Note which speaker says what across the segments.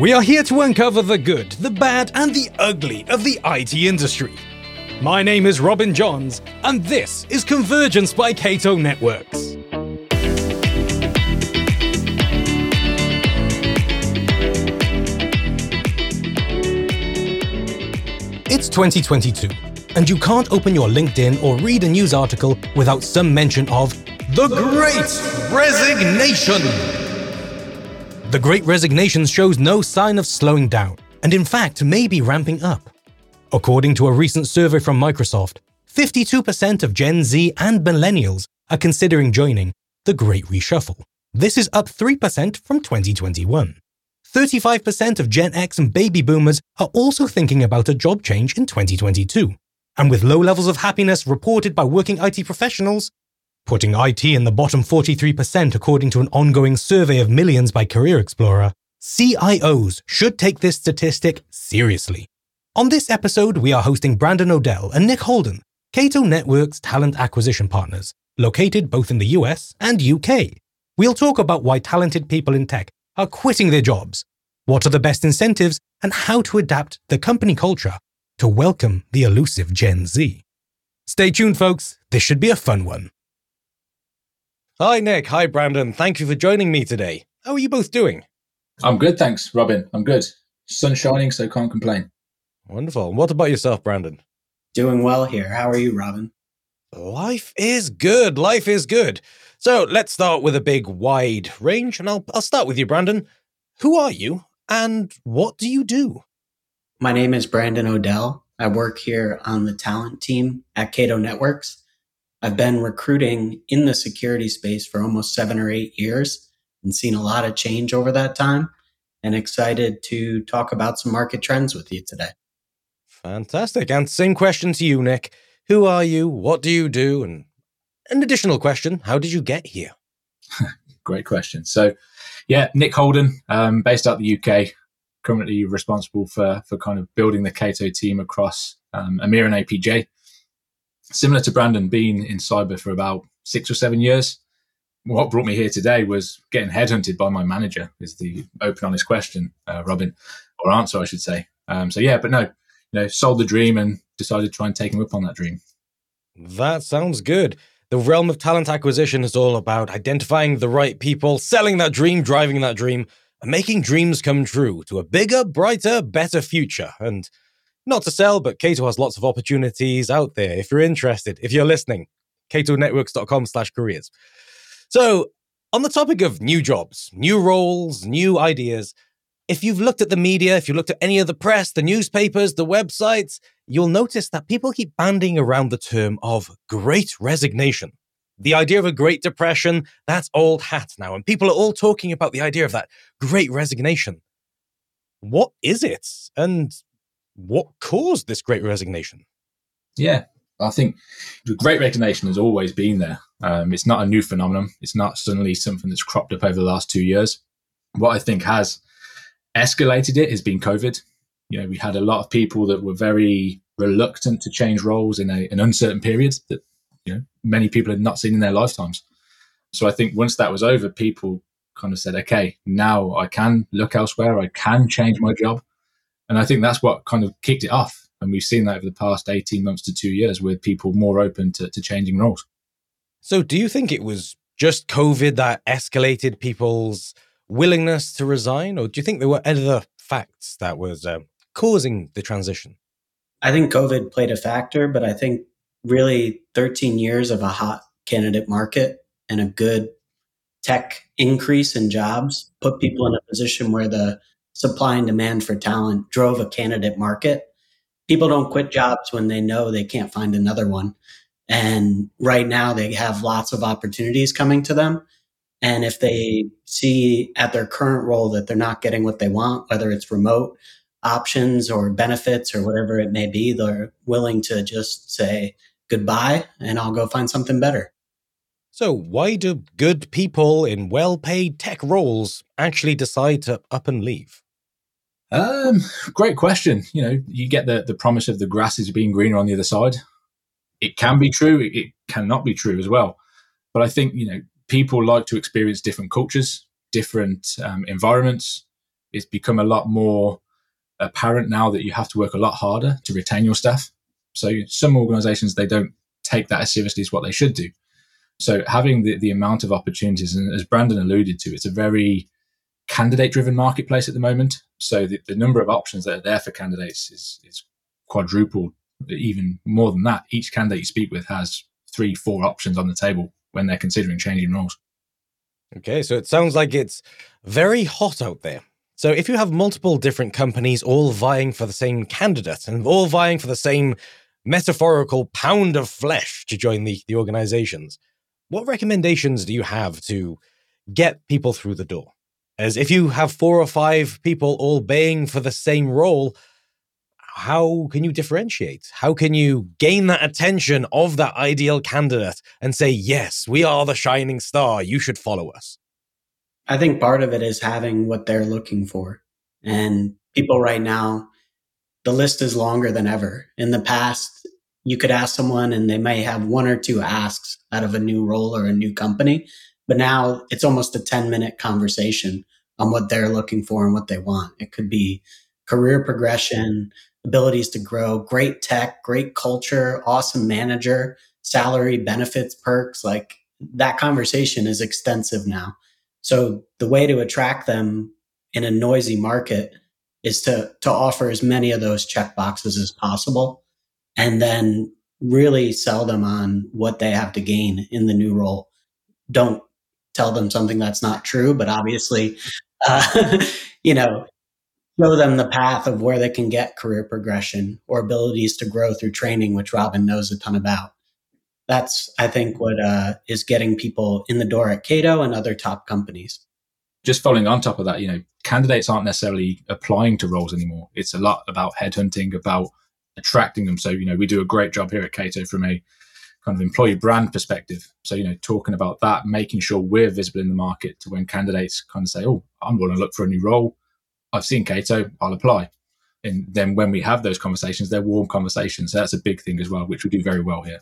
Speaker 1: We are here to uncover the good, the bad, and the ugly of the IT industry. My name is Robin Johns, and this is Convergence by Cato Networks. It's 2022, and you can't open your LinkedIn or read a news article without some mention of the Great Resignation. The Great Resignation shows no sign of slowing down, and in fact may be ramping up. According to a recent survey from Microsoft, 52% of Gen Z and millennials are considering joining the Great Reshuffle. This is up 3% from 2021. 35% of Gen X and baby boomers are also thinking about a job change in 2022. And with low levels of happiness reported by working IT professionals, putting IT in the bottom 43% according to an ongoing survey of millions by Career Explorer, CIOs should take this statistic seriously. On this episode, we are hosting Branden Odell and Nick Holden, Cato Network's talent acquisition partners, located both in the US and UK. We'll talk about why talented people in tech are quitting their jobs, what are the best incentives, and how to adapt the company culture to welcome the elusive Gen Z. Stay tuned, folks. This should be a fun one. Hi, Nick. Hi, Branden. Thank you for joining me today. How are you both doing?
Speaker 2: I'm good, thanks, Robin. I'm good. Sun shining, so can't complain.
Speaker 1: Wonderful. And what about yourself, Branden?
Speaker 3: Doing well here. How are you, Robin?
Speaker 1: Life is good. Life is good. So let's start with a big, wide range, and I'll, I'll start with you, Branden. Who are you, and what do you do?
Speaker 3: My name is Branden Odell. I work here on the talent team at Cato Networks. I've been recruiting in the security space for almost seven or eight years and seen a lot of change over that time and excited to talk about some market trends with you today.
Speaker 1: Fantastic. And same question to you, Nick. Who are you? What do you do? And an additional question How did you get here?
Speaker 2: Great question. So, yeah, Nick Holden, um, based out the UK, currently responsible for, for kind of building the Cato team across um, EMEA and APJ similar to Branden, been in cyber for about six or seven years. What brought me here today was getting headhunted by my manager. Is the open, honest question, uh, Robin, or answer, I should say. Um, so yeah, but no, you know, sold the dream and decided to try and take him up on that dream.
Speaker 1: That sounds good. The realm of talent acquisition is all about identifying the right people, selling that dream, driving that dream, and making dreams come true to a bigger, brighter, better future. And not to sell, but Cato has lots of opportunities out there. If you're interested, if you're listening, catonetworks.com slash careers. So on the topic of new jobs, new roles, new ideas, if you've looked at the media, if you looked at any of the press, the newspapers, the websites, you'll notice that people keep banding around the term of great resignation. The idea of a great depression, that's old hat now. And people are all talking about the idea of that great resignation. What is it? And what caused this great resignation?
Speaker 2: Yeah, I think the great resignation has always been there. Um, it's not a new phenomenon. It's not suddenly something that's cropped up over the last two years. What I think has escalated it has been COVID. You know, we had a lot of people that were very reluctant to change roles in a, an uncertain period that you know many people had not seen in their lifetimes. So I think once that was over, people kind of said, "Okay, now I can look elsewhere. I can change my job." And I think that's what kind of kicked it off. And we've seen that over the past 18 months to two years with people more open to, to changing roles.
Speaker 1: So, do you think it was just COVID that escalated people's willingness to resign? Or do you think there were other facts that was uh, causing the transition?
Speaker 3: I think COVID played a factor, but I think really 13 years of a hot candidate market and a good tech increase in jobs put people in a position where the supply and demand for talent drove a candidate market. People don't quit jobs when they know they can't find another one. And right now they have lots of opportunities coming to them. And if they see at their current role that they're not getting what they want, whether it's remote options or benefits or whatever it may be, they're willing to just say goodbye and I'll go find something better.
Speaker 1: So, why do good people in well paid tech roles actually decide to up and leave?
Speaker 2: Um, great question. You know, you get the, the promise of the grass is being greener on the other side. It can be true. It, it cannot be true as well. But I think, you know, people like to experience different cultures, different um, environments. it's become a lot more apparent now that you have to work a lot harder to retain your staff. So some organizations, they don't take that as seriously as what they should do. So having the, the amount of opportunities, and as Branden alluded to, it's a very candidate driven marketplace at the moment. So the, the number of options that are there for candidates is, is quadrupled, even more than that. Each candidate you speak with has three, four options on the table when they're considering changing roles.
Speaker 1: Okay, so it sounds like it's very hot out there. So if you have multiple different companies all vying for the same candidate and all vying for the same metaphorical pound of flesh to join the, the organizations, what recommendations do you have to get people through the door? As if you have four or five people all baying for the same role, how can you differentiate? How can you gain that attention of that ideal candidate and say, yes, we are the shining star. You should follow us?
Speaker 3: I think part of it is having what they're looking for. And people right now, the list is longer than ever. In the past, you could ask someone and they may have one or two asks out of a new role or a new company. But now it's almost a 10 minute conversation on what they're looking for and what they want. It could be career progression, abilities to grow, great tech, great culture, awesome manager, salary, benefits, perks. Like that conversation is extensive now. So the way to attract them in a noisy market is to, to offer as many of those check boxes as possible and then really sell them on what they have to gain in the new role. Don't tell them something that's not true, but obviously, uh, you know, show them the path of where they can get career progression or abilities to grow through training, which Robin knows a ton about. That's, I think, what uh, is getting people in the door at Cato and other top companies.
Speaker 2: Just following on top of that, you know, candidates aren't necessarily applying to roles anymore. It's a lot about headhunting, about attracting them. So, you know, we do a great job here at Cato from a kind of employee brand perspective. So, you know, talking about that, making sure we're visible in the market to when candidates kind of say, oh, I'm going to look for a new role I've seen Cato, I'll apply. And then when we have those conversations, they're warm conversations. So that's a big thing as well, which we do very well here.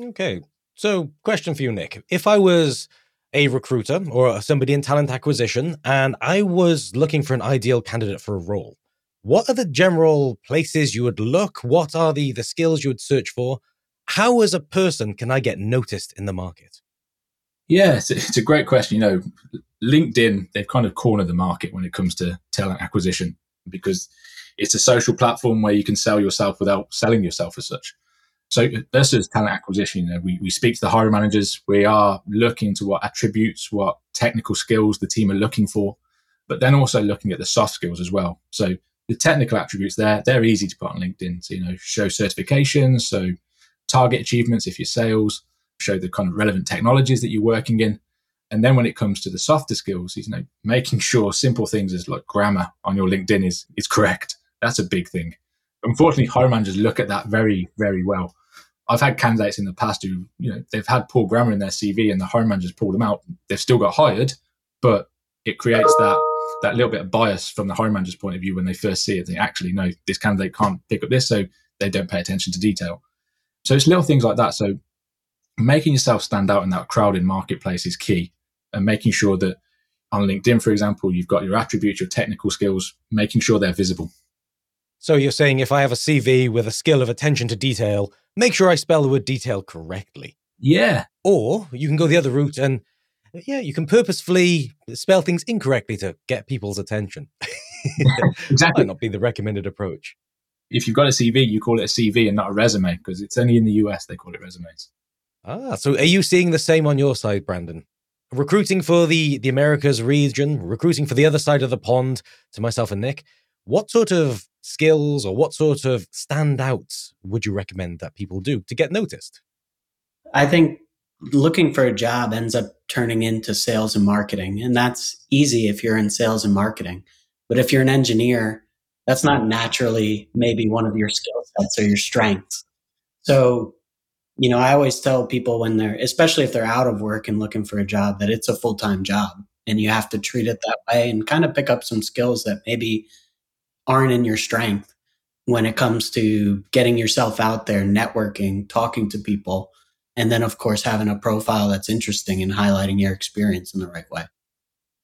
Speaker 1: Okay. So, question for you, Nick. If I was a recruiter or somebody in talent acquisition and I was looking for an ideal candidate for a role, what are the general places you would look? What are the, the skills you would search for? How, as a person, can I get noticed in the market?
Speaker 2: Yeah, it's a, great question. You know, LinkedIn, they've kind of cornered the market when it comes to talent acquisition because it's a social platform where you can sell yourself without selling yourself as such. So versus talent acquisition, you know, we, we speak to the hiring managers. We are looking to what attributes, what technical skills the team are looking for, but then also looking at the soft skills as well. So the technical attributes there, they're easy to put on LinkedIn. So, you know, show certifications, so target achievements if you're sales, show the kind of relevant technologies that you're working in. And then when it comes to the softer skills, you know, making sure simple things as like grammar on your LinkedIn is is correct. That's a big thing. Unfortunately, hiring managers look at that very, very well. I've had candidates in the past who, you know, they've had poor grammar in their CV and the hiring managers pulled them out. They've still got hired, but it creates that that little bit of bias from the hiring manager's point of view when they first see it. They actually know this candidate can't pick up this, so they don't pay attention to detail. So it's little things like that. So making yourself stand out in that crowded marketplace is key and making sure that on LinkedIn, for example, you've got your attributes, your technical skills, making sure they're visible.
Speaker 1: So you're saying if I have a CV with a skill of attention to detail, make sure I spell the word detail correctly.
Speaker 2: Yeah.
Speaker 1: Or you can go the other route and yeah, you can purposefully spell things incorrectly to get people's attention.
Speaker 2: exactly.
Speaker 1: Might not be the recommended approach.
Speaker 2: If you've got a CV, you call it a CV and not a resume because it's only in the US they call it resumes.
Speaker 1: Ah, so are you seeing the same on your side, Branden? recruiting for the the Americas region, recruiting for the other side of the pond to myself and Nick, what sort of skills or what sort of standouts would you recommend that people do to get noticed?
Speaker 3: I think looking for a job ends up turning into sales and marketing, and that's easy if you're in sales and marketing. But if you're an engineer, that's not naturally maybe one of your skill sets or your strengths. So you know, I always tell people when they're, especially if they're out of work and looking for a job, that it's a full time job and you have to treat it that way and kind of pick up some skills that maybe aren't in your strength when it comes to getting yourself out there, networking, talking to people, and then, of course, having a profile that's interesting and highlighting your experience in the right way.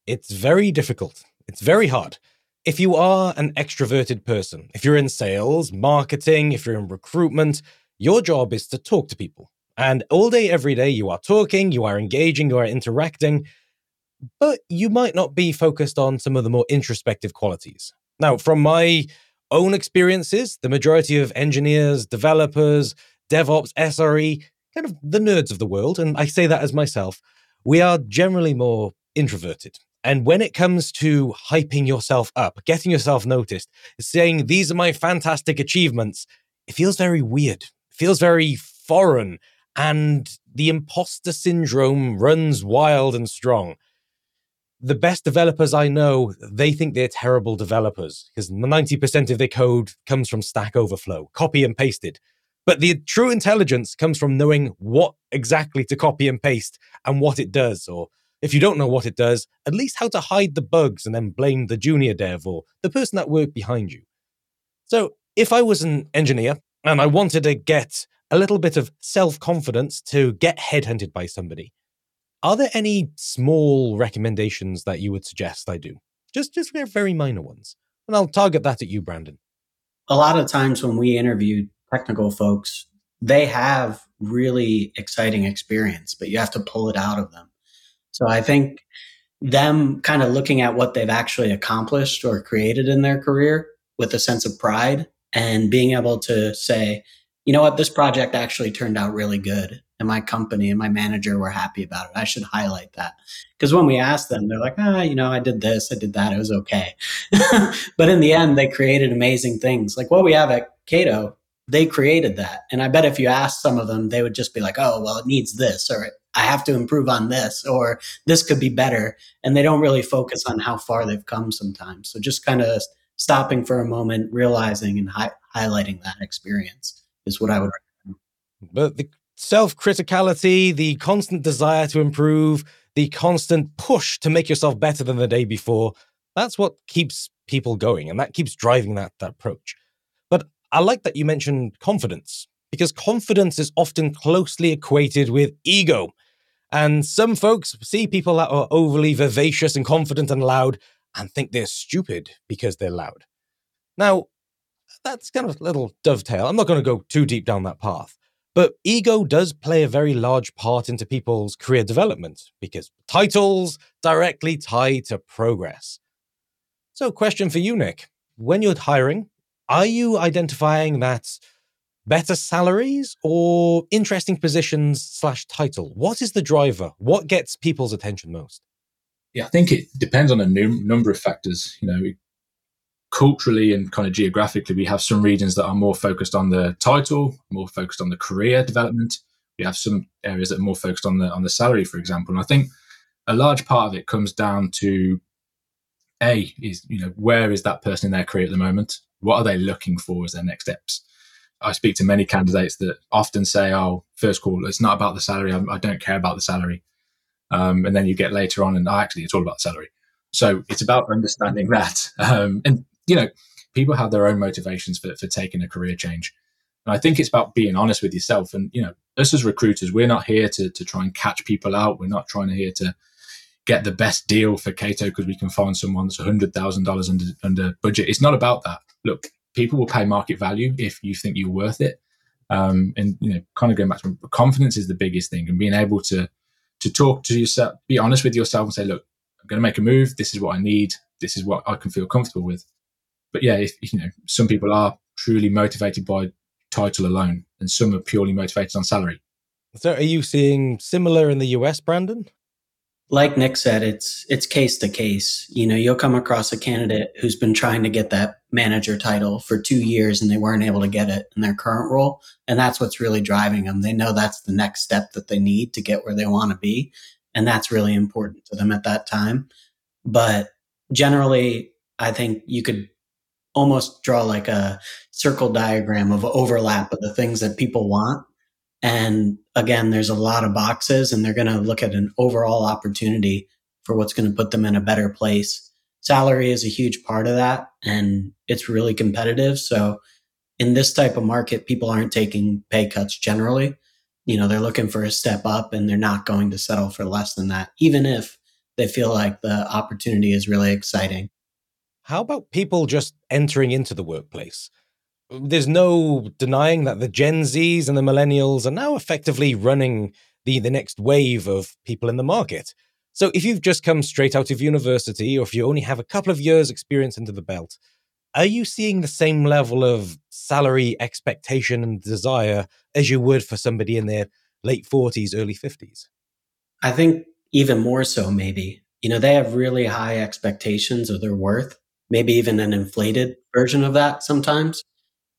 Speaker 1: It's very difficult. It's very hard. If you are an extroverted person, if you're in sales, marketing, if you're in recruitment, your job is to talk to people. And all day, every day, you are talking, you are engaging, you are interacting, but you might not be focused on some of the more introspective qualities. Now, from my own experiences, the majority of engineers, developers, DevOps, SRE, kind of the nerds of the world, and I say that as myself, we are generally more introverted. And when it comes to hyping yourself up, getting yourself noticed, saying, these are my fantastic achievements, it feels very weird, it feels very foreign, and the imposter syndrome runs wild and strong. The best developers I know, they think they're terrible developers because 90% of their code comes from Stack Overflow, copy and pasted. But the true intelligence comes from knowing what exactly to copy and paste and what it does, or if you don't know what it does, at least how to hide the bugs and then blame the junior dev or the person that worked behind you. So, if I was an engineer and I wanted to get a little bit of self confidence to get headhunted by somebody, are there any small recommendations that you would suggest I do? Just, just very minor ones. And I'll target that at you, Branden.
Speaker 3: A lot of times when we interview technical folks, they have really exciting experience, but you have to pull it out of them. So I think them kind of looking at what they've actually accomplished or created in their career with a sense of pride and being able to say, you know what, this project actually turned out really good. And my company and my manager were happy about it. I should highlight that. Because when we ask them, they're like, ah, you know, I did this, I did that, it was okay. but in the end, they created amazing things. Like what we have at Cato, they created that. And I bet if you ask some of them, they would just be like, oh, well, it needs this, or I have to improve on this, or this could be better. And they don't really focus on how far they've come sometimes. So just kind of stopping for a moment, realizing and hi- highlighting that experience is what I would recommend.
Speaker 1: But the self criticality, the constant desire to improve, the constant push to make yourself better than the day before, that's what keeps people going and that keeps driving that, that approach. But I like that you mentioned confidence because confidence is often closely equated with ego. And some folks see people that are overly vivacious and confident and loud and think they're stupid because they're loud. Now, that's kind of a little dovetail. I'm not going to go too deep down that path. But ego does play a very large part into people's career development because titles directly tie to progress. So, question for you, Nick. When you're hiring, are you identifying that better salaries or interesting positions slash title? What is the driver? What gets people's attention most?
Speaker 2: Yeah, I think it depends on a number of factors. You know, culturally and kind of geographically, we have some regions that are more focused on the title, more focused on the career development. We have some areas that are more focused on the on the salary, for example. And I think a large part of it comes down to a is you know where is that person in their career at the moment? What are they looking for as their next steps? I speak to many candidates that often say, "Oh, first call, it's not about the salary. I, I don't care about the salary." Um, and then you get later on, and oh, actually, it's all about salary. So it's about understanding that. Um, and you know, people have their own motivations for for taking a career change. And I think it's about being honest with yourself. And you know, us as recruiters, we're not here to to try and catch people out. We're not trying to here to get the best deal for Cato because we can find someone that's hundred thousand dollars under under budget. It's not about that. Look, people will pay market value if you think you're worth it. Um, and you know, kind of going back to confidence is the biggest thing, and being able to to talk to yourself, be honest with yourself, and say, "Look, I'm going to make a move. This is what I need. This is what I can feel comfortable with." But yeah, if you know, some people are truly motivated by title alone, and some are purely motivated on salary.
Speaker 1: So, are you seeing similar in the US, Branden?
Speaker 3: Like Nick said, it's it's case to case. You know, you'll come across a candidate who's been trying to get that manager title for two years and they weren't able to get it in their current role, and that's what's really driving them. They know that's the next step that they need to get where they want to be, and that's really important to them at that time. But generally, I think you could almost draw like a circle diagram of overlap of the things that people want and again, there's a lot of boxes and they're going to look at an overall opportunity for what's going to put them in a better place. Salary is a huge part of that and it's really competitive. So in this type of market, people aren't taking pay cuts generally. You know, they're looking for a step up and they're not going to settle for less than that, even if they feel like the opportunity is really exciting.
Speaker 1: How about people just entering into the workplace? There's no denying that the Gen Zs and the millennials are now effectively running the, the next wave of people in the market. So if you've just come straight out of university or if you only have a couple of years experience into the belt, are you seeing the same level of salary expectation and desire as you would for somebody in their late 40s, early 50s?
Speaker 3: I think even more so, maybe. You know, they have really high expectations of their worth, maybe even an inflated version of that sometimes.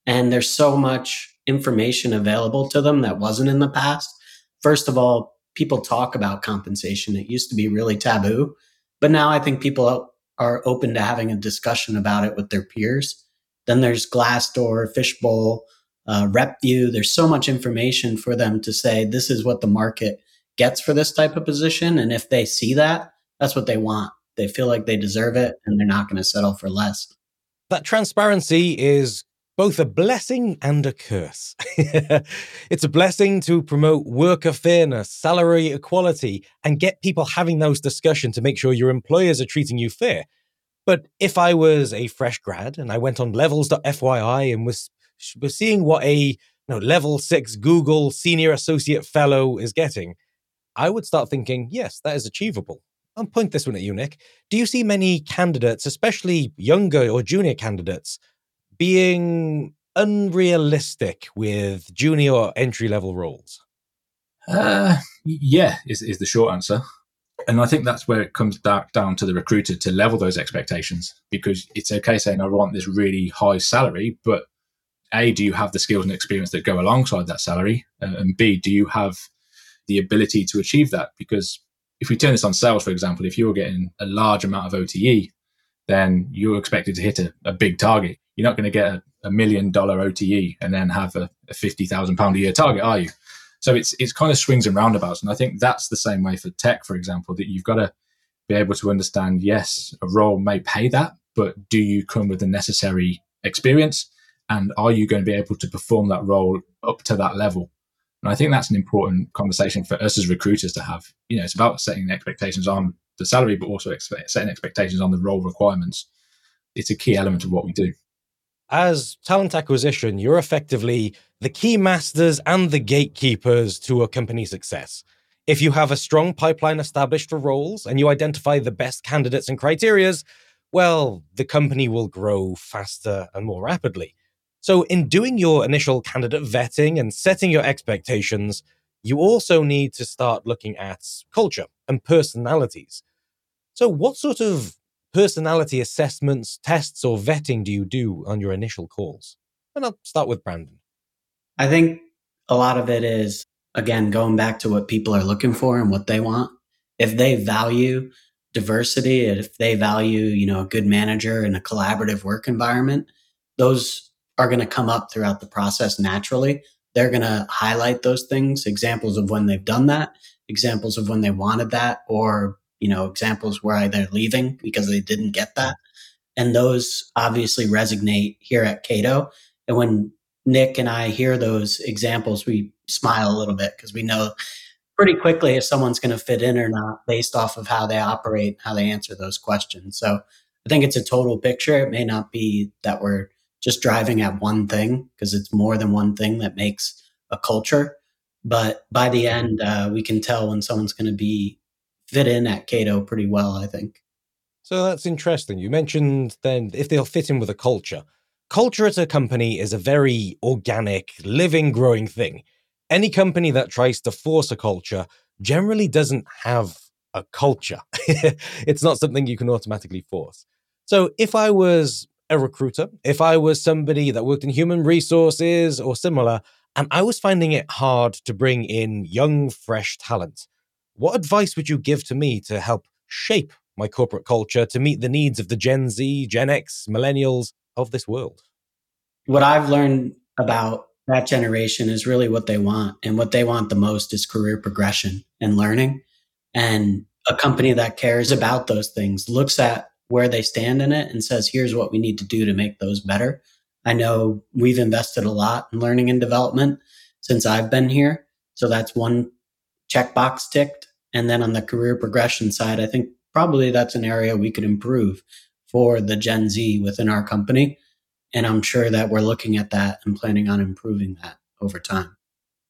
Speaker 3: And there's so much information available to them that wasn't in the past. First of all, people talk about compensation. It used to be really taboo, but now I think people are open to having a discussion about it with their peers. Then there's Glassdoor, Fishbowl, uh, RepVue. There's so much information for them to say this is what the market gets for this type of position, and if they see that, that's what they want. They feel like they deserve it, and they're not going to settle for less.
Speaker 1: That transparency is both a blessing and a curse. it's a blessing to promote worker fairness, salary equality, and get people having those discussions to make sure your employers are treating you fair. But if I was a fresh grad and I went on levels.fyi and was, was seeing what a you know, level six Google senior associate fellow is getting, I would start thinking, yes, that is achievable. I'll point this one at you, Nick. Do you see many candidates, especially younger or junior candidates, being unrealistic with junior or entry level roles?
Speaker 2: Uh, yeah, is, is the short answer. And I think that's where it comes back down to the recruiter to level those expectations because it's okay saying, I want this really high salary, but A, do you have the skills and experience that go alongside that salary? Uh, and B, do you have the ability to achieve that? Because if we turn this on sales, for example, if you're getting a large amount of OTE, then you're expected to hit a, a big target. You're not going to get a, a, million dollar OTE and then have a, a fifty thousand pound a year target, are you? So it's it's kind of swings and roundabouts, and I think that's the same way for tech, for example, that you've got to be able to understand. Yes, a role may pay that, but do you come with the necessary experience, and are you going to be able to perform that role up to that level? And I think that's an important conversation for us as recruiters to have. You know, it's about setting expectations on the salary, but also setting expectations on the role requirements. It's a key element of what we do
Speaker 1: as talent acquisition, you're effectively the key masters and the gatekeepers to a company success. If you have a strong pipeline established for roles and you identify the best candidates and criterias, well, the company will grow faster and more rapidly. So, in doing your initial candidate vetting and setting your expectations, you also need to start looking at culture and personalities. So, what sort of personality assessments, tests, or vetting do you do on your initial calls? And I'll start with Branden.
Speaker 3: I think a lot of it is, again, going back to what people are looking for and what they want. If they value diversity, if they value, you know, a good manager and a collaborative work environment, those are going to come up throughout the process naturally. They're going to highlight those things, examples of when they've done that, examples of when they wanted that, or you know, examples where they're leaving because they didn't get that. And those obviously resonate here at Cato. And when Nick and I hear those examples, we smile a little bit because we know pretty quickly if someone's going to fit in or not based off of how they operate, how they answer those questions. So I think it's a total picture. It may not be that we're just driving at one thing because it's more than one thing that makes a culture. But by the end, uh, we can tell when someone's going to be fit in at Cato pretty well, I think.
Speaker 1: So that's interesting. You mentioned then if they'll fit in with a culture. Culture at a company is a very organic, living, growing thing. Any company that tries to force a culture generally doesn't have a culture. it's not something you can automatically force. So if I was a recruiter, if I was somebody that worked in human resources or similar, and I was finding it hard to bring in young, fresh talent, what advice would you give to me to help shape my corporate culture to meet the needs of the Gen Z, Gen X, millennials of this world?
Speaker 3: What I've learned about that generation is really what they want. And what they want the most is career progression and learning. And a company that cares about those things looks at where they stand in it and says, here's what we need to do to make those better. I know we've invested a lot in learning and development since I've been here. So that's one checkbox ticked. And then on the career progression side, I think probably that's an area we could improve for the Gen Z within our company. And I'm sure that we're looking at that and planning on improving that over time.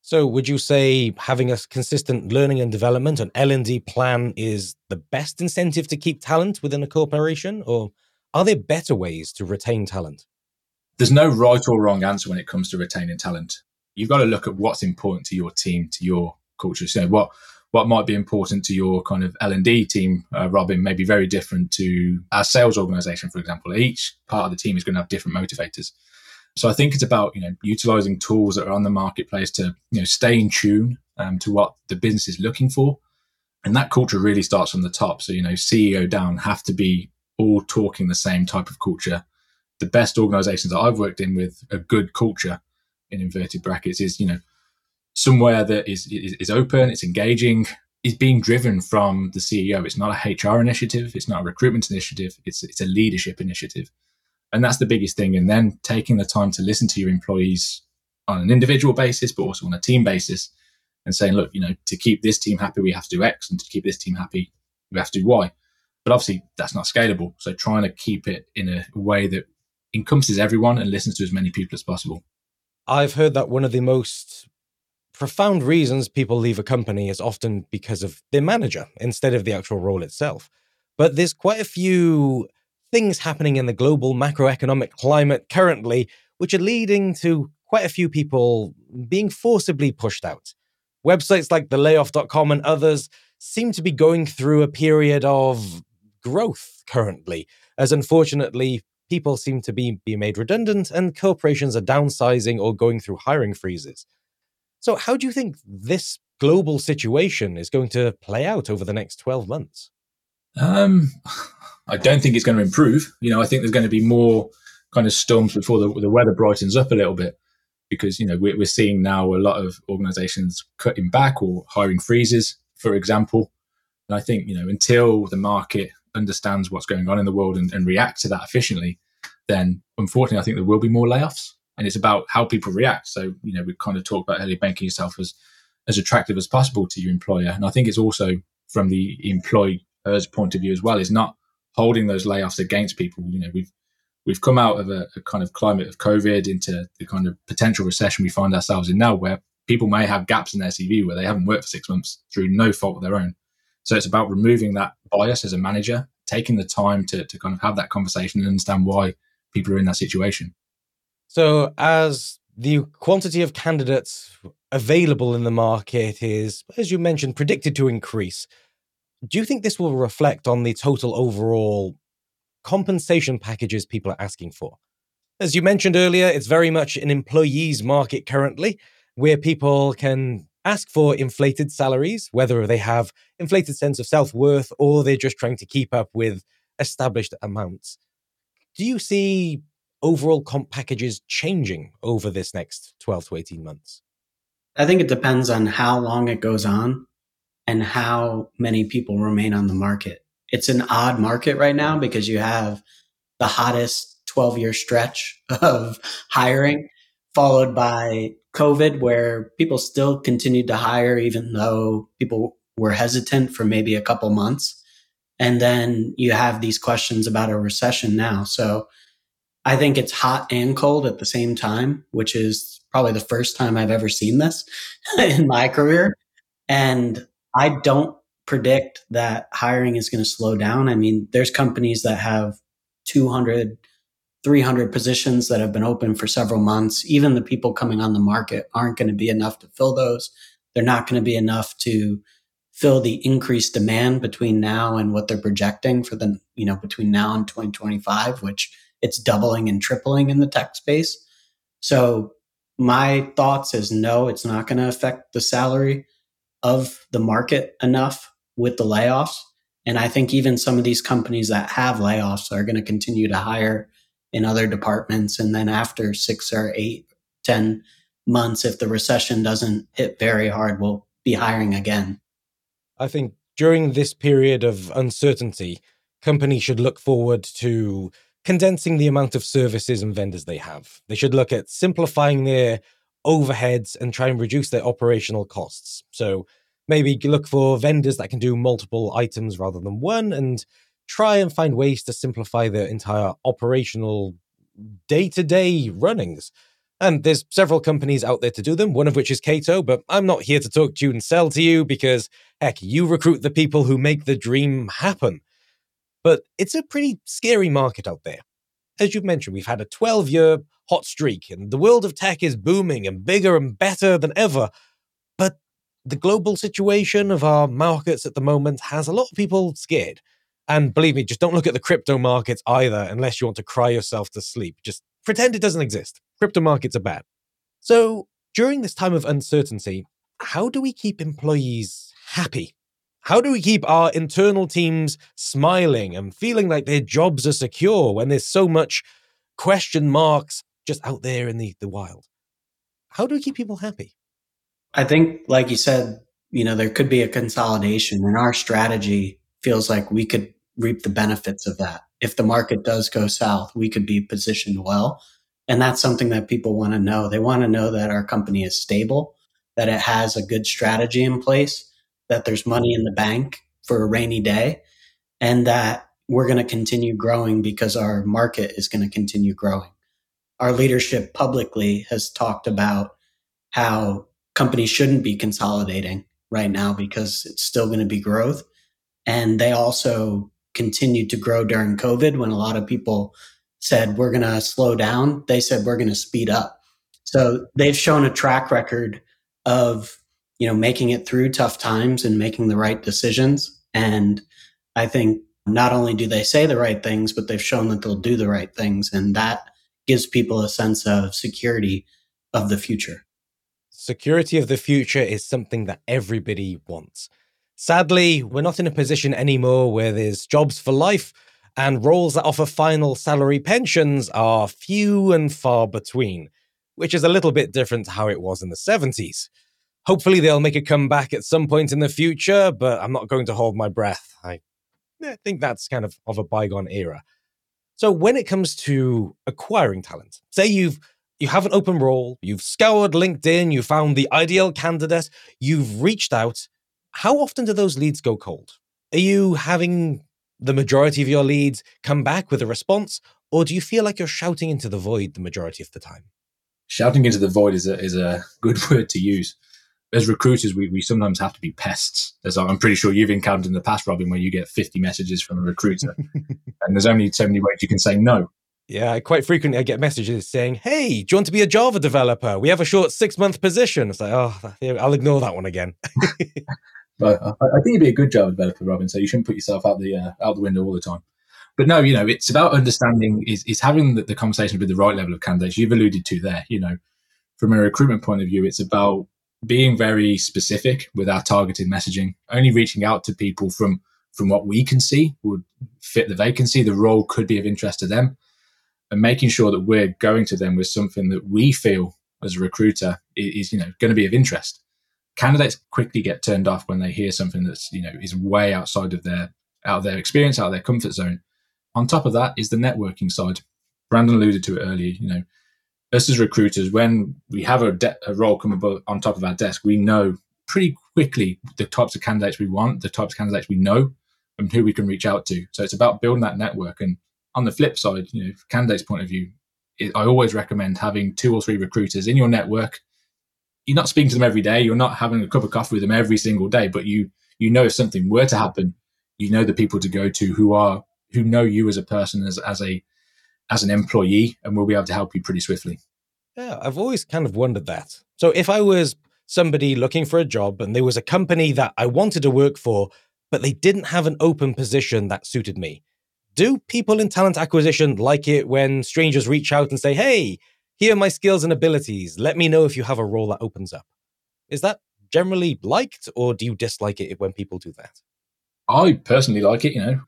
Speaker 1: So would you say having a consistent learning and development, an L&D plan is the best incentive to keep talent within a corporation or are there better ways to retain talent?
Speaker 2: There's no right or wrong answer when it comes to retaining talent. You've got to look at what's important to your team, to your culture. So what what might be important to your kind of L&D team, uh, Robin, may be very different to our sales organization, for example. Each part of the team is going to have different motivators. So I think it's about, you know, utilizing tools that are on the marketplace to, you know, stay in tune um, to what the business is looking for. And that culture really starts from the top. So, you know, CEO down have to be all talking the same type of culture. The best organizations that I've worked in with a good culture in inverted brackets is, you know, somewhere that is, is, is open, it's engaging, is being driven from the CEO. It's not a HR initiative, it's not a recruitment initiative, it's it's a leadership initiative. And that's the biggest thing. And then taking the time to listen to your employees on an individual basis, but also on a team basis, and saying, look, you know, to keep this team happy, we have to do X, and to keep this team happy, we have to do Y. But obviously, that's not scalable. So trying to keep it in a way that encompasses everyone and listens to as many people as possible.
Speaker 1: I've heard that one of the most profound reasons people leave a company is often because of their manager instead of the actual role itself. But there's quite a few things happening in the global macroeconomic climate currently, which are leading to quite a few people being forcibly pushed out. Websites like thelayoff.com and others seem to be going through a period of growth currently, as unfortunately, people seem to be being made redundant and corporations are downsizing or going through hiring freezes. So, how do you think this global situation is going to play out over the next 12 months?
Speaker 2: Um, I don't think it's going to improve. You know, I think there's going to be more kind of storms before the, the weather brightens up a little bit because, you know, we're, we're seeing now a lot of organizations cutting back or hiring freezes, for example. And I think, you know, until the market understands what's going on in the world and, and reacts to that efficiently, then unfortunately, I think there will be more layoffs and it's about how people react. So, you know, we kind of talked about earlier making yourself as as attractive as possible to your employer. And I think it's also from the employer's point of view as well, is not holding those layoffs against people. You know, we've we've come out of a, a, kind of climate of COVID into the kind of potential recession we find ourselves in now, where people may have gaps in their CV where they haven't worked for six months through no fault of their own. So it's about removing that bias as a manager, taking the time to, to kind of have that conversation and understand why people are in that situation.
Speaker 1: So, as the quantity of candidates available in the market is, as you mentioned, predicted to increase, do you think this will reflect on the total overall compensation packages people are asking for? As you mentioned earlier, it's very much an employees market currently, where people can ask for inflated salaries, whether they have inflated sense of self worth or they're just trying to keep up with established amounts. Do you see overall comp packages changing over this next 12 to 18 months?
Speaker 3: I think it depends on how long it goes on and how many people remain on the market. It's an odd market right now because you have the hottest 12 year stretch of hiring, followed by COVID, where people still continued to hire, even though people were hesitant for maybe a couple months. And then you have these questions about a recession now. So I think it's hot and cold at the same time, which is probably the first time I've ever seen this in my career. And I don't predict that hiring is going to slow down. I mean, there's companies that have 200, 300 positions that have been open for several months. Even the people coming on the market aren't going to be enough to fill those. They're not going to be enough to fill the increased demand between now and what they're projecting for the, you know, between now and 2025, which it's doubling and tripling in the tech space. So my thoughts is no, it's not going to affect the salary of the market enough with the layoffs. And I think even some of these companies that have layoffs are going to continue to hire in other departments. And then after six or eight, ten months, if the recession doesn't hit very hard, we'll be hiring again.
Speaker 1: I think during this period of uncertainty, companies should look forward to condensing the amount of services and vendors they have. They should look at simplifying their overheads and try and reduce their operational costs. So maybe look for vendors that can do multiple items rather than one and try and find ways to simplify their entire operational day to day runnings. And there's several companies out there to do them, one of which is Cato, but I'm not here to talk to you and sell to you because, heck, you recruit the people who make the dream happen. But it's a pretty scary market out there. As you've mentioned, we've had a 12 year hot streak, and the world of tech is booming and bigger and better than ever. But the global situation of our markets at the moment has a lot of people scared. And believe me, just don't look at the crypto markets either unless you want to cry yourself to sleep. Just pretend it doesn't exist. Crypto markets are bad. So, during this time of uncertainty, how do we keep employees happy? How do we keep our internal teams smiling and feeling like their jobs are secure when there's so much question marks just out there in the, the wild? How do we keep people happy?
Speaker 3: I think, like you said, you know, there could be a consolidation, and our strategy feels like we could reap the benefits of that. If the market does go south, we could be positioned well. And that's something that people want to know. They want to know that our company is stable, that it has a good strategy in place, that there's money in the bank for a rainy day, and that we're going to continue growing because our market is going to continue growing. Our leadership publicly has talked about how companies shouldn't be consolidating right now because it's still going to be growth. And they also continued to grow during COVID when a lot of people said, we're going to slow down. They said, we're going to speed up. So they've shown a track record of, you know, making it through tough times and making the right decisions. And I think not only do they say the right things, but they've shown that they'll do the right things. And that gives people a sense of security of the future.
Speaker 1: Security of the future is something that everybody wants. Sadly, we're not in a position anymore where there's jobs for life, and roles that offer final salary pensions are few and far between, which is a little bit different to how it was in the 70s. Hopefully, they'll make a comeback at some point in the future, but I'm not going to hold my breath. I think that's kind of of a bygone era. So, when it comes to acquiring talent, say you've you have an open role, you've scoured LinkedIn, you found the ideal candidate, you've reached out, how often do those leads go cold? Are you having the majority of your leads come back with a response, or do you feel like you're shouting into the void the majority of the time?
Speaker 2: Shouting into the void is a, is a good word to use. As recruiters, we, we sometimes have to be pests. As I'm pretty sure you've encountered in the past, Robin, where you get 50 messages from a recruiter, and there's only so many ways you can say no.
Speaker 1: Yeah, quite frequently I get messages saying, "Hey, do you want to be a Java developer? We have a short six month position." It's like, oh, I'll ignore that one again.
Speaker 2: But I, I, think you'd be a good Java developer, Robin. So you shouldn't put yourself out the uh, out the window all the time. But no, you know, it's about understanding is is having the, the conversation with the right level of candidates. You've alluded to there. You know, from a recruitment point of view, it's about being very specific with our targeted messaging. Only reaching out to people from from what we can see would fit the vacancy. The role could be of interest to them, and making sure that we're going to them with something that we feel as a recruiter is, you know going to be of interest candidates quickly get turned off when they hear something that's you know is way outside of their out of their experience, out of their comfort zone. On top of that is the networking side. Branden alluded to it earlier. You know, us as recruiters, when we have a, de- a role come above, on top of our desk, we know pretty quickly the types of candidates we want, the types of candidates we know, and who we can reach out to. So it's about building that network. And on the flip side, you know, candidates' point of view, it, I always recommend having two or three recruiters in your network you're not speaking to them every day. You're not having a cup of coffee with them every single day, but you you know if something were to happen, you know the people to go to who are who know you as a person as as a as an employee and we'll be able to help you pretty swiftly.
Speaker 1: Yeah, I've always kind of wondered that. So if I was somebody looking for a job and there was a company that I wanted to work for, but they didn't have an open position that suited me, do people in talent acquisition like it when strangers reach out and say, "Hey, here are my skills and abilities. Let me know if you have a role that opens up. Is that generally liked, or do you dislike it when people do that?
Speaker 2: I personally like it. You know,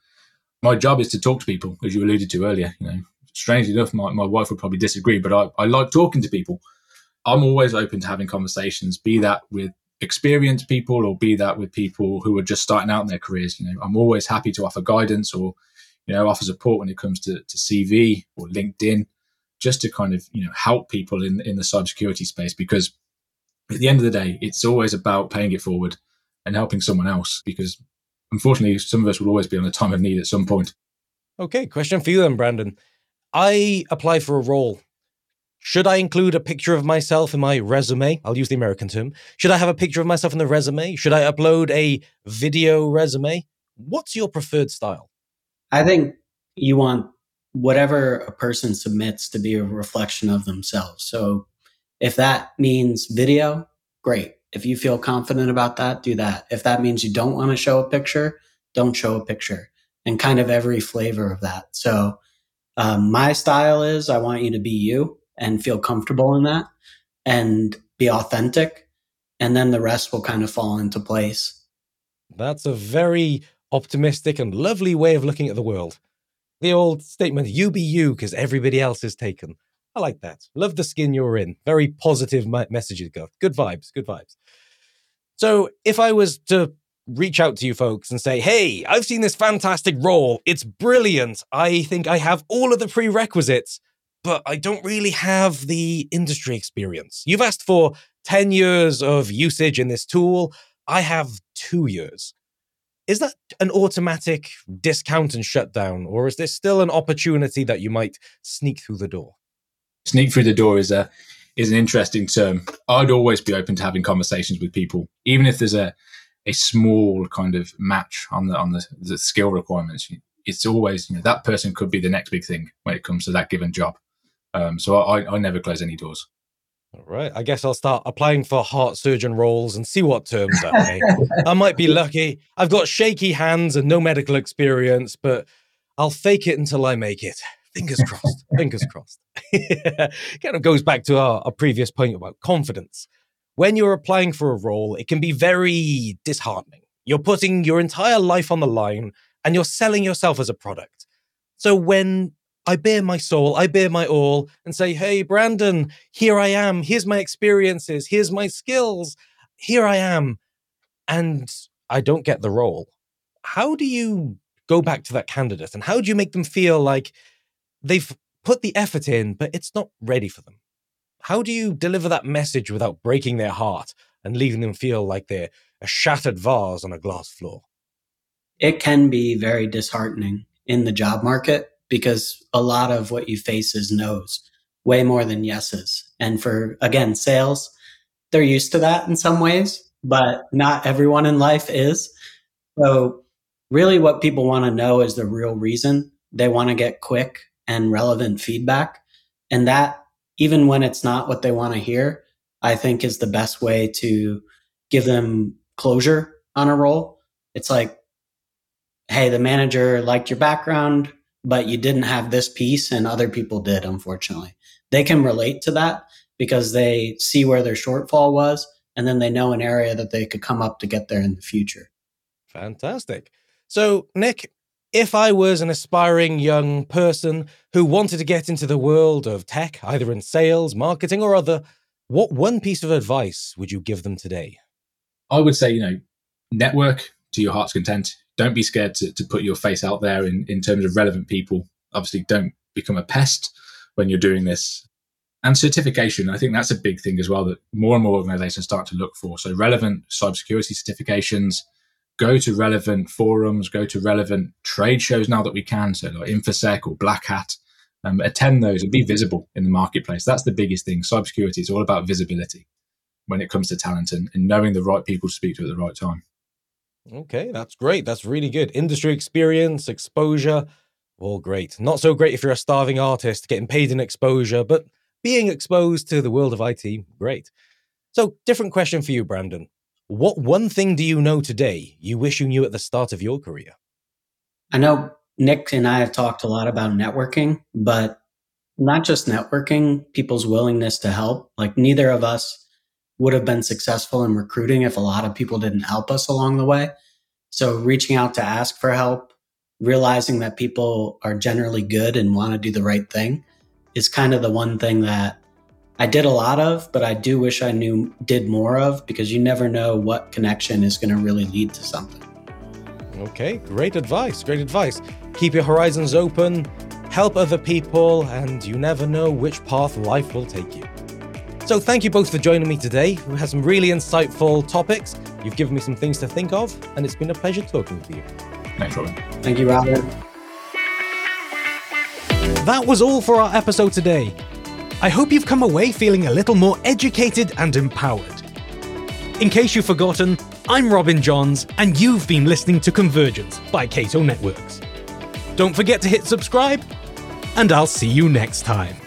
Speaker 2: my job is to talk to people, as you alluded to earlier. You know, strangely enough, my, my wife would probably disagree, but I, I like talking to people. I'm always open to having conversations, be that with experienced people or be that with people who are just starting out in their careers. You know, I'm always happy to offer guidance or, you know, offer support when it comes to, to CV or LinkedIn just to kind of you know help people in in the cybersecurity space because at the end of the day, it's always about paying it forward and helping someone else because unfortunately, some of us will always be on a time of need at some point.
Speaker 1: Okay, question for you then, Branden. I apply for a role. Should I include a picture of myself in my resume? I'll use the American term. Should I have a picture of myself in the resume? Should I upload a video resume? What's your preferred style?
Speaker 3: I think you want whatever a person submits to be a reflection of themselves. So if that means video, great. If you feel confident about that, do that. If that means you don't want to show a picture, don't show a picture and kind of every flavor of that. So um, my style is I want you to be you and feel comfortable in that and be authentic. And then the rest will kind of fall into place.
Speaker 1: That's a very optimistic and lovely way of looking at the world. The old statement, you be you because everybody else is taken. I like that. Love the skin you're in. Very positive messages, go. Good vibes, good vibes. So if I was to reach out to you folks and say, hey, I've seen this fantastic role. It's brilliant. I think I have all of the prerequisites, but I don't really have the industry experience. You've asked for 10 years of usage in this tool. I have two years. Is that an automatic discount and shutdown, or is there still an opportunity that you might sneak through the door?
Speaker 2: Sneak through the door is a is an interesting term. I'd always be open to having conversations with people, even if there's a a small kind of match on the on the, the skill requirements. It's always you know that person could be the next big thing when it comes to that given job. Um, so I, I never close any doors.
Speaker 1: All right. I guess I'll start applying for heart surgeon roles and see what terms that may. I might be lucky. I've got shaky hands and no medical experience, but I'll fake it until I make it. Fingers crossed. Fingers crossed. kind of goes back to our, our previous point about confidence. When you're applying for a role, it can be very disheartening. You're putting your entire life on the line and you're selling yourself as a product. So when I bare my soul, I bare my all, and say, Hey, Branden, here I am. Here's my experiences. Here's my skills. Here I am. And I don't get the role. How do you go back to that candidate and how do you make them feel like they've put the effort in, but it's not ready for them? How do you deliver that message without breaking their heart and leaving them feel like they're a shattered vase on a glass floor?
Speaker 3: It can be very disheartening in the job market because a lot of what you face is no's way more than yeses. And for, again, sales, they're used to that in some ways, but not everyone in life is. So really what people want to know is the real reason they want to get quick and relevant feedback. And that, even when it's not what they want to hear, I think is the best way to give them closure on a role. It's like, Hey, the manager liked your background but you didn't have this piece and other people did, unfortunately. They can relate to that because they see where their shortfall was and then they know an area that they could come up to get there in the future.
Speaker 1: Fantastic. So, Nick, if I was an aspiring young person who wanted to get into the world of tech, either in sales, marketing, or other, what one piece of advice would you give them today?
Speaker 2: I would say, you know, network to your heart's content don't be scared to, to put your face out there in, in terms of relevant people. Obviously, don't become a pest when you're doing this. And certification, I think that's a big thing as well that more and more organizations start to look for. So, relevant cybersecurity certifications, go to relevant forums, go to relevant trade shows now that we can. So, like InfoSec or Black Hat, um, attend those and be visible in the marketplace. That's the biggest thing. Cybersecurity is all about visibility when it comes to talent and, and knowing the right people to speak to at the right time.
Speaker 1: Okay, that's great. That's really good. Industry experience, exposure, all great. Not so great if you're a starving artist getting paid in exposure, but being exposed to the world of IT, great. So, different question for you, Branden. What one thing do you know today you wish you knew at the start of your career?
Speaker 3: I know Nick and I have talked a lot about networking, but not just networking, people's willingness to help. Like, neither of us would have been successful in recruiting if a lot of people didn't help us along the way. So reaching out to ask for help, realizing that people are generally good and want to do the right thing is kind of the one thing that I did a lot of, but I do wish I knew did more of because you never know what connection is going to really lead to something.
Speaker 1: Okay, great advice. Great advice. Keep your horizons open, help other people, and you never know which path life will take you. So, thank you both for joining me today. We had some really insightful topics. You've given me some things to think of, and it's been a pleasure talking to you.
Speaker 2: Thanks, Robin.
Speaker 3: Thank you, Robin.
Speaker 1: That was all for our episode today. I hope you've come away feeling a little more educated and empowered. In case you've forgotten, I'm Robin Johns, and you've been listening to Convergence by Cato Networks. Don't forget to hit subscribe, and I'll see you next time.